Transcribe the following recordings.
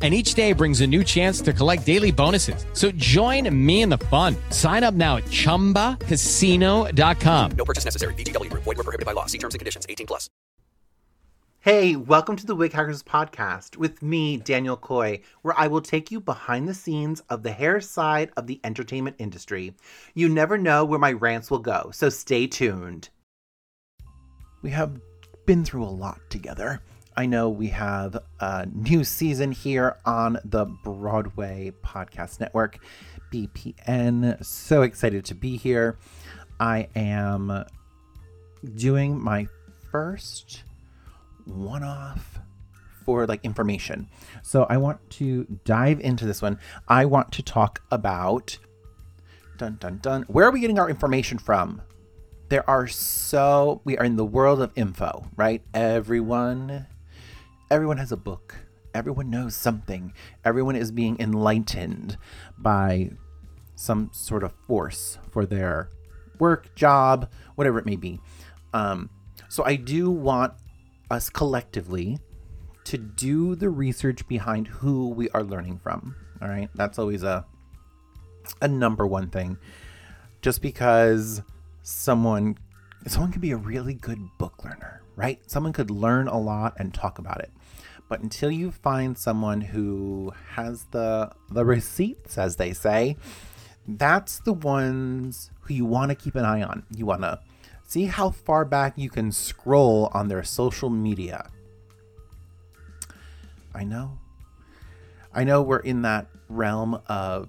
and each day brings a new chance to collect daily bonuses. So join me in the fun. Sign up now at ChumbaCasino.com. No purchase necessary. VGW Group. Void were prohibited by law. See terms and conditions. 18 plus. Hey, welcome to the Wig Hackers podcast with me, Daniel Koye, where I will take you behind the scenes of the hair side of the entertainment industry. You never know where my rants will go, so stay tuned. We have been through a lot together. I know we have a new season here on the Broadway Podcast Network, BPN. So excited to be here. I am doing my first one off for like information. So I want to dive into this one. I want to talk about dun dun dun. Where are we getting our information from? There are so we are in the world of info, right? Everyone everyone has a book. Everyone knows something. Everyone is being enlightened by some sort of force for their work, job, whatever it may be. Um, so I do want us collectively to do the research behind who we are learning from. All right, that's always a a number one thing. Just because someone someone could be a really good book learner, right? Someone could learn a lot and talk about it. But until you find someone who has the the receipts, as they say, that's the ones who you want to keep an eye on. You want to see how far back you can scroll on their social media. I know. I know we're in that realm of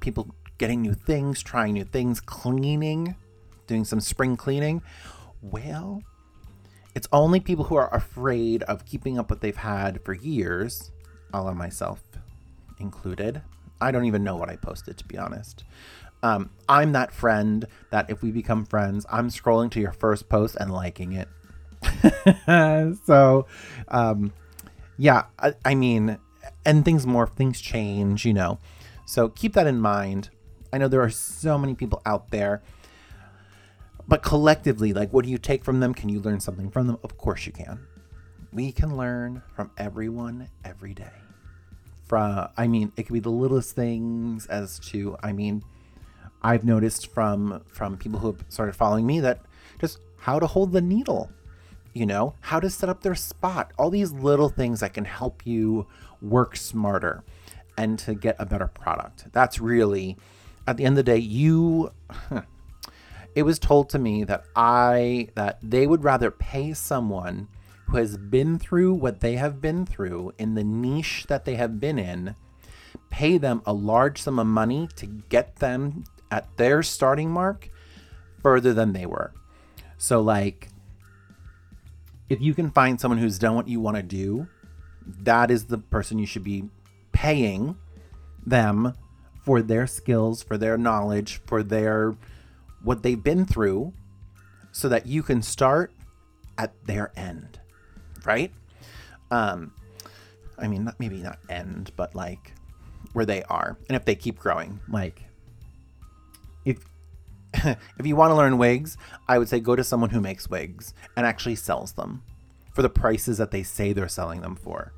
people getting new things, trying new things, cleaning, doing some spring cleaning. Well, it's only people who are afraid of keeping up what they've had for years, a la myself included. I don't even know what I posted, to be honest. Um, I'm that friend that if we become friends, I'm scrolling to your first post and liking it. so, um, yeah, I, I mean, and things more, things change, you know. So keep that in mind. I know there are so many people out there but collectively, like, what do you take from them? Can you learn something from them? Of course you can. We can learn from everyone every day. From, I mean, it could be the littlest things as to, I mean, I've noticed from from people who have started following me that just how to hold the needle, you know, how to set up their spot, all these little things that can help you work smarter and to get a better product. That's really, at the end of the day, you it was told to me that I that they would rather pay someone who has been through what they have been through in the niche that they have been in, pay them a large sum of money to get them at their starting mark further than they were. So like if you can find someone who's done what you want to do, that is the person you should be paying them for their skills, for their knowledge, for their what they've been through so that you can start at their end, right? Um, I mean, not, maybe not end, but like where they are, and if they keep growing, like if if you want to learn wigs, I would say go to someone who makes wigs and actually sells them for the prices that they say they're selling them for.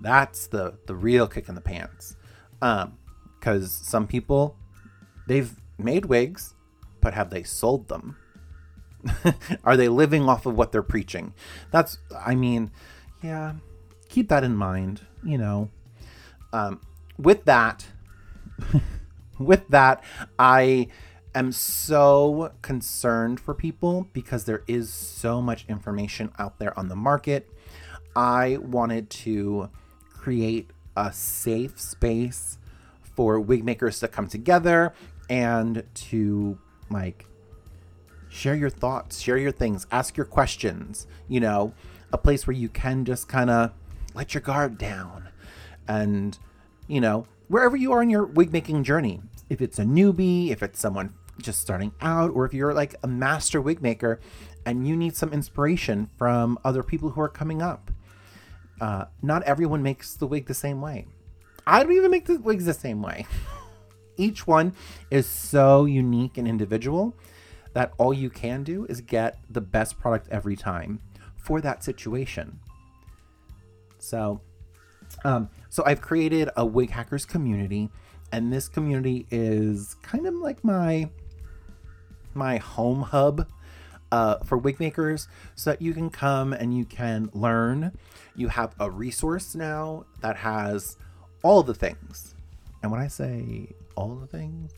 That's the the real kick in the pants, because um, some people they've made wigs, but have they sold them? Are they living off of what they're preaching? That's, I mean, yeah, keep that in mind, you know. Um, with that, with that, I am so concerned for people because there is so much information out there on the market. I wanted to create a safe space for wig makers to come together and to like share your thoughts, share your things, ask your questions, you know, a place where you can just kind of let your guard down and, you know, wherever you are in your wig making journey, if it's a newbie, if it's someone just starting out, or if you're like a master wig maker and you need some inspiration from other people who are coming up. Uh, not everyone makes the wig the same way. I don't even make the wigs the same way. Each one is so unique and individual that all you can do is get the best product every time for that situation. So, um, so I've created a wig hackers community, and this community is kind of like my my home hub uh, for wig makers, so that you can come and you can learn. You have a resource now that has all the things, and when I say all the things,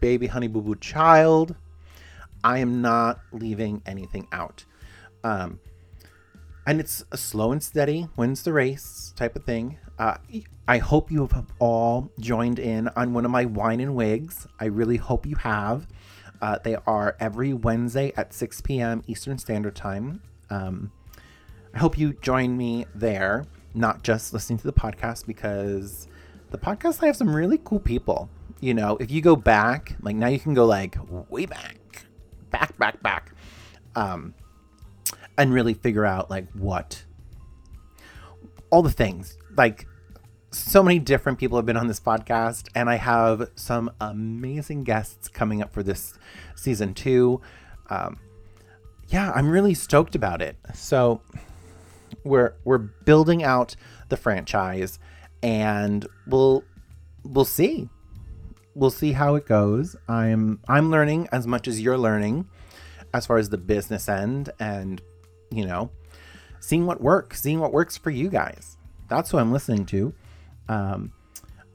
baby honey boo boo child, I am not leaving anything out. Um, and it's a slow and steady wins the race type of thing. Uh, I hope you have all joined in on one of my wine and wigs. I really hope you have. Uh, they are every Wednesday at 6 p.m. Eastern Standard Time. Um, I hope you join me there, not just listening to the podcast, because the podcast I have some really cool people. You know, if you go back, like now you can go like way back, back, back, back. Um, and really figure out like what all the things. Like so many different people have been on this podcast and i have some amazing guests coming up for this season two. Um, yeah i'm really stoked about it. So we're we're building out the franchise and we'll we'll see we'll see how it goes i'm i'm learning as much as you're learning as far as the business end and you know, seeing what works, seeing what works for you guys. That's what I'm listening to. Um,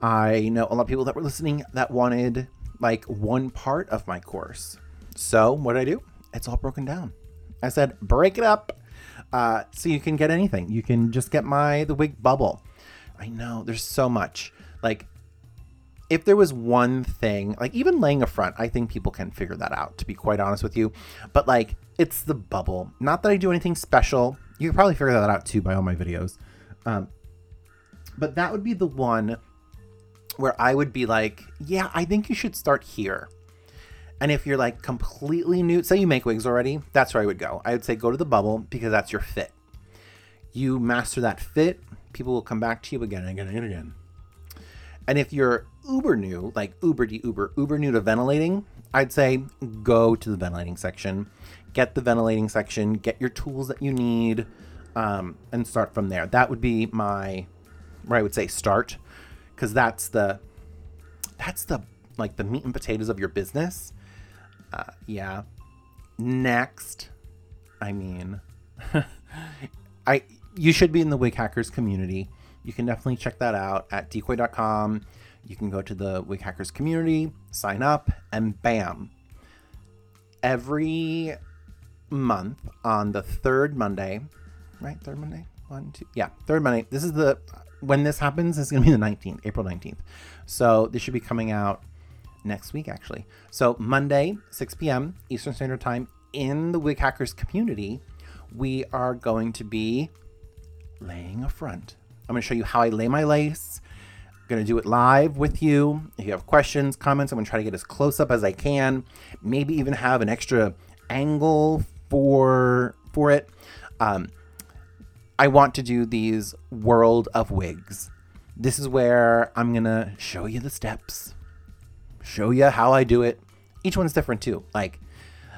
I know a lot of people that were listening that wanted like one part of my course. So what did I do? It's all broken down. I said, break it up. Uh, so you can get anything. You can just get my the wig bubble. I know there's so much. Like if there was one thing, like even laying a front, I think people can figure that out, to be quite honest with you. But like, it's the bubble. Not that I do anything special. You can probably figure that out too by all my videos. Um, but that would be the one where I would be like, yeah, I think you should start here. And if you're like completely new, say you make wigs already, that's where I would go. I would say go to the bubble because that's your fit. You master that fit, people will come back to you again and again and again. And if you're uber new, like uber de uber, uber new to ventilating, I'd say go to the ventilating section, get the ventilating section, get your tools that you need, um, and start from there. That would be my, where I would say start, because that's the, that's the like the meat and potatoes of your business. Uh, yeah. Next, I mean, I you should be in the Wig Hackers community you can definitely check that out at decoy.com. You can go to the Wig Hackers community, sign up, and bam. Every month on the third Monday, right? Third Monday? One, two. Yeah, third Monday. This is the, when this happens, it's going to be the 19th, April 19th. So this should be coming out next week, actually. So Monday, 6 p.m. Eastern Standard Time in the Wig Hackers community, we are going to be laying a front I'm going to show you how I lay my lace. I'm going to do it live with you. If you have questions, comments, I'm going to try to get as close up as I can. Maybe even have an extra angle for for it. Um, I want to do these world of wigs. This is where I'm going to show you the steps, show you how I do it. Each one's different too. Like,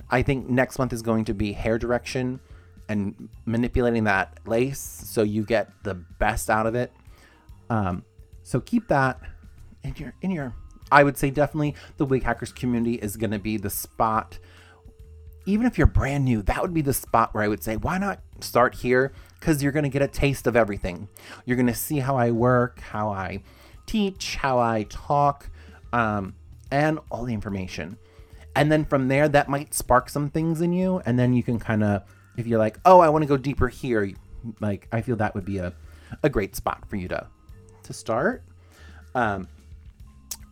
I think next month is going to be hair direction and manipulating that lace so you get the best out of it. Um, so keep that in your in your. I would say definitely the wig hackers community is going to be the spot. Even if you're brand new, that would be the spot where I would say, why not start here? Because you're going to get a taste of everything. You're going to see how I work, how I teach, how I talk, um, and all the information. And then from there, that might spark some things in you. And then you can kind of, if you're like, oh, I want to go deeper here, like, I feel that would be a, a great spot for you to, to start. Um,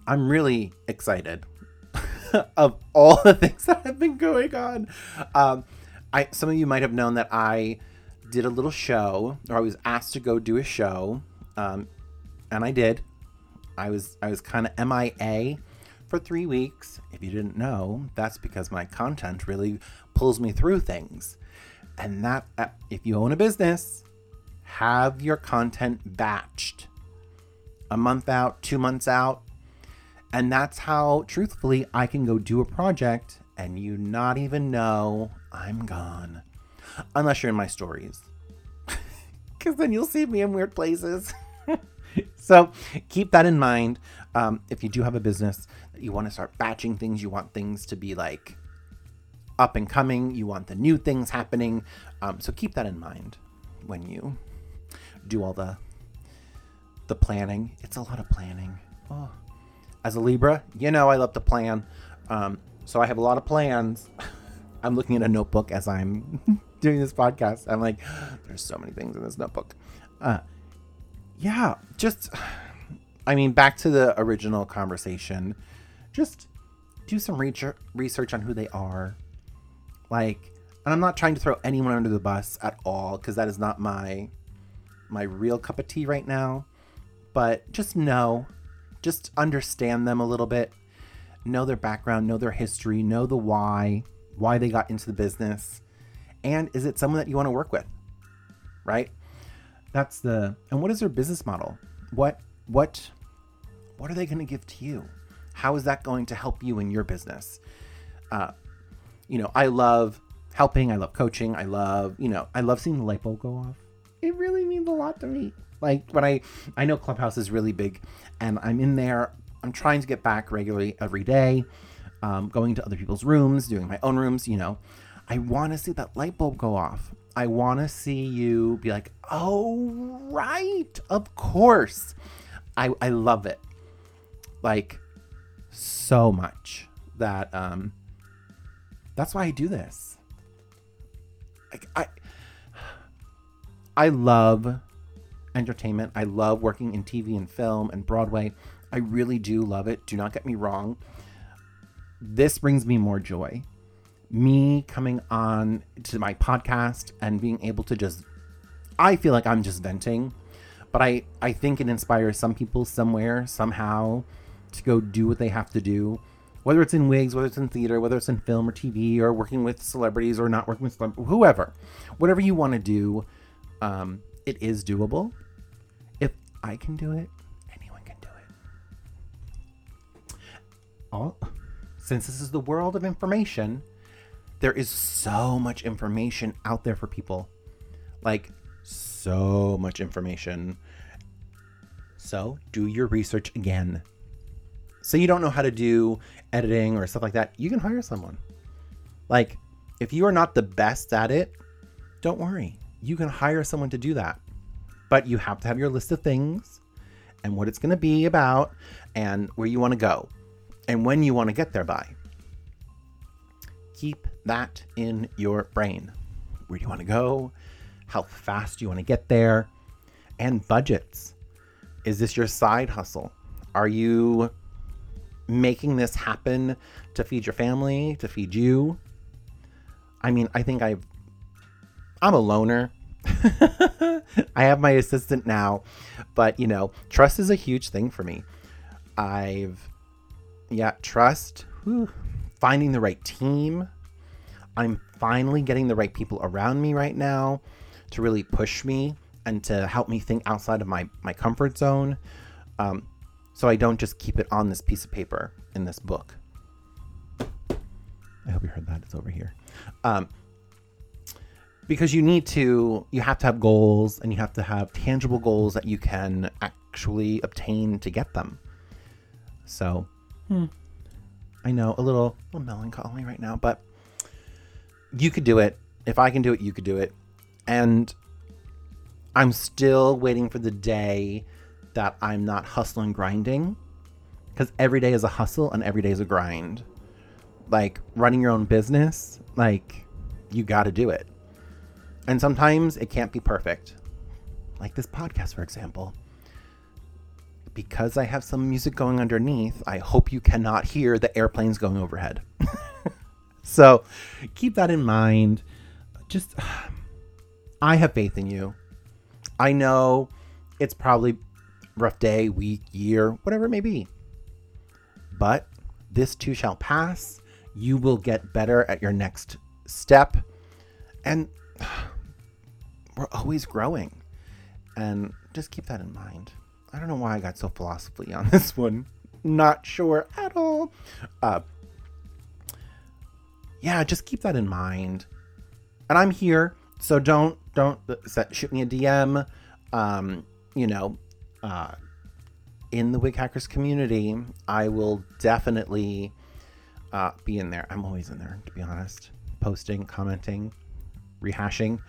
I'm really excited of all the things that have been going on. Um, I some of you might have known that I did a little show, or I was asked to go do a show, um, and I did. I was I was kind of MIA for three weeks. If you didn't know, that's because my content really pulls me through things, and that uh, if you own a business, have your content batched a month out, two months out. And that's how, truthfully, I can go do a project and you not even know I'm gone. Unless you're in my stories. Because then you'll see me in weird places. so keep that in mind. Um, if you do have a business you want to start batching things, you want things to be like up and coming, you want the new things happening. Um, so keep that in mind when you do all the the planning. It's a lot of planning. Oh. As a Libra, you know I love to plan. Um, so I have a lot of plans. I'm looking at a notebook as I'm doing this podcast. I'm like, there's so many things in this notebook. Uh, yeah, just, I mean, back to the original conversation. Just do some research research on who they are. Like, and I'm not trying to throw anyone under the bus at all because that is not my my real cup of tea right now. But just know, just understand them a little bit. Know their background, know their history, know the why, why they got into the business. And is it someone that you want to work with? Right? That's the and what is their business model? What what what are they going to give to you? How is that going to help you in your business? Uh, you know, I love helping. I love coaching. I love, you know, I love seeing the light bulb go off. It really means a lot to me. Like when I, I know Clubhouse is really big, and I'm in there. I'm trying to get back regularly every day, um, going to other people's rooms, doing my own rooms. You know, I want to see that light bulb go off. I want to see you be like, oh right, of course. I I love it, like so much that um that's why I do this. Like I I love entertainment. I love working in TV and film and Broadway. I really do love it. Do not get me wrong. This brings me more joy. Me coming on to my podcast and being able to just I feel like I'm just venting, but I I think it inspires some people somewhere somehow to go do what they have to do whether it's in wigs, whether it's in theater, whether it's in film or TV, or working with celebrities or not working with celeb- whoever, whatever you want to do, um, it is doable. If I can do it, anyone can do it. Since this is the world of information, there is so much information out there for people. Like, so much information. So, do your research again. Say you don't know how to do editing or stuff like that, you can hire someone. Like, if you are not the best at it, don't worry. You can hire someone to do that. But you have to have your list of things and what it's going to be about and where you want to go and when you want to get there by. Keep that in your brain. Where do you want to go? How fast do you want to get there? And budgets. Is this your side hustle? Are you making this happen to feed your family, to feed you. I mean, I think I've I'm a loner. I have my assistant now, but you know, trust is a huge thing for me. I've yeah, trust, whew, finding the right team. I'm finally getting the right people around me right now to really push me and to help me think outside of my my comfort zone. Um, so I don't just keep it on this piece of paper in this book. I hope you heard that. It's over here. Um, because you need to, you have to have goals and you have to have tangible goals that you can actually obtain to get them. So, hmm, I know a little, a little melancholy right now, but you could do it. If I can do it, you could do it. And I'm still waiting for the day that I'm not hustling grinding because every day is a hustle and every day is a grind. like running your own business, like you got to do it. And sometimes it can't be perfect. Like this podcast, for example. Because I have some music going underneath, I hope you cannot hear the airplanes going overhead. so keep that in mind. Just, I have faith in you. I know it's probably rough day, week, year, whatever it may be. But this too shall pass. You will get better at your next step. And we're always growing. And just keep that in mind. I don't know why I got so philosophy on this one. Not sure at all. Uh, yeah, just keep that in mind. And I'm here, so don't don't shoot me a DM. Um, you know, uh, in the Wig Hackers community, I will definitely uh, be in there. I'm always in there, to be honest, posting, commenting, rehashing.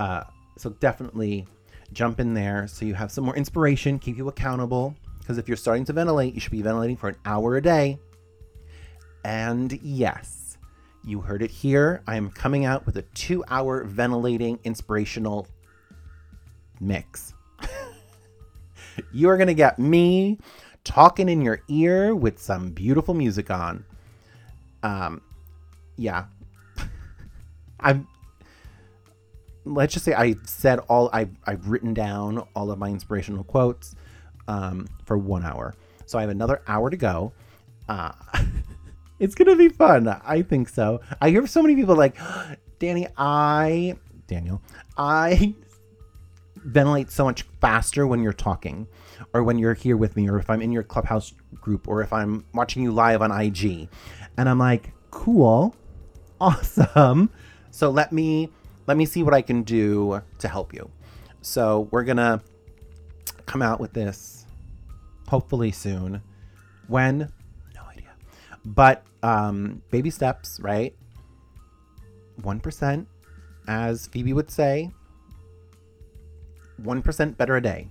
Uh, so definitely jump in there so you have some more inspiration, keep you accountable. Because if you're starting to ventilate, you should be ventilating for an hour a day. And yes, you heard it here. I am coming out with a two hour ventilating inspirational mix. you are going to get me talking in your ear with some beautiful music on. Um, yeah. I'm let's just say I said all I've, I've written down all of my inspirational quotes um, for one hour. So I have another hour to go. Uh, it's gonna be fun. I think so. I hear so many people like, Danny, I Daniel, I ventilate so much faster when you're talking, or when you're here with me, or if I'm in your clubhouse group, or if I'm watching you live on IG, and I'm like, cool, awesome. So let me let me see what I can do to help you. So we're gonna come out with this hopefully soon. When? No idea. But um, baby steps, right? 1%, as Phoebe would say, 1% better a day.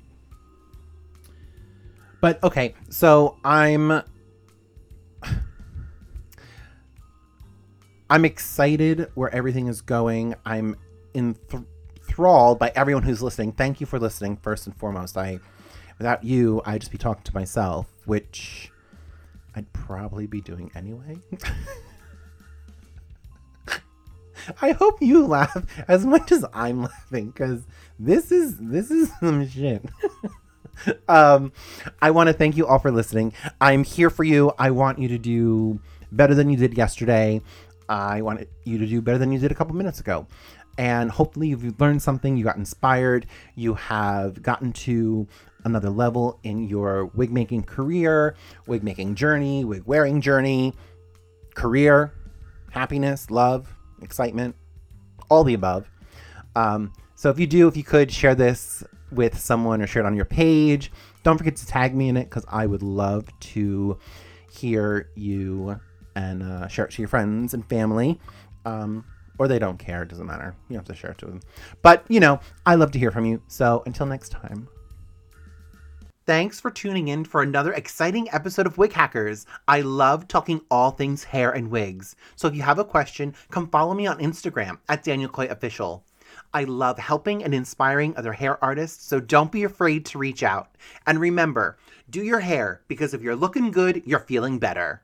But okay, so I'm I'm excited where everything is going. I'm enthralled by everyone who's listening. Thank you for listening, first and foremost. I, without you, I'd just be talking to myself, which I'd probably be doing anyway. I hope you laugh as much as I'm laughing because this is this is some shit. um, I want to thank you all for listening. I'm here for you. I want you to do better than you did yesterday. I want you to do better than you did a couple minutes ago. And hopefully, you've learned something, you got inspired, you have gotten to another level in your wig making career, wig making journey, wig wearing journey, career, happiness, love, excitement, all the above. Um, so if you do, if you could share this with someone or share it on your page, don't forget to tag me in it because I would love to hear you and uh, share it to your friends and family. Um, or they don't care. It doesn't matter. You don't have to share it to them. But, you know, I love to hear from you. So until next time. Thanks for tuning in for another exciting episode of Wig Hackers. I love talking all things hair and wigs. So if you have a question, come follow me on Instagram at Daniel Koye Official. I love helping and inspiring other hair artists, so don't be afraid to reach out. And remember, do your hair because if you're looking good, you're feeling better.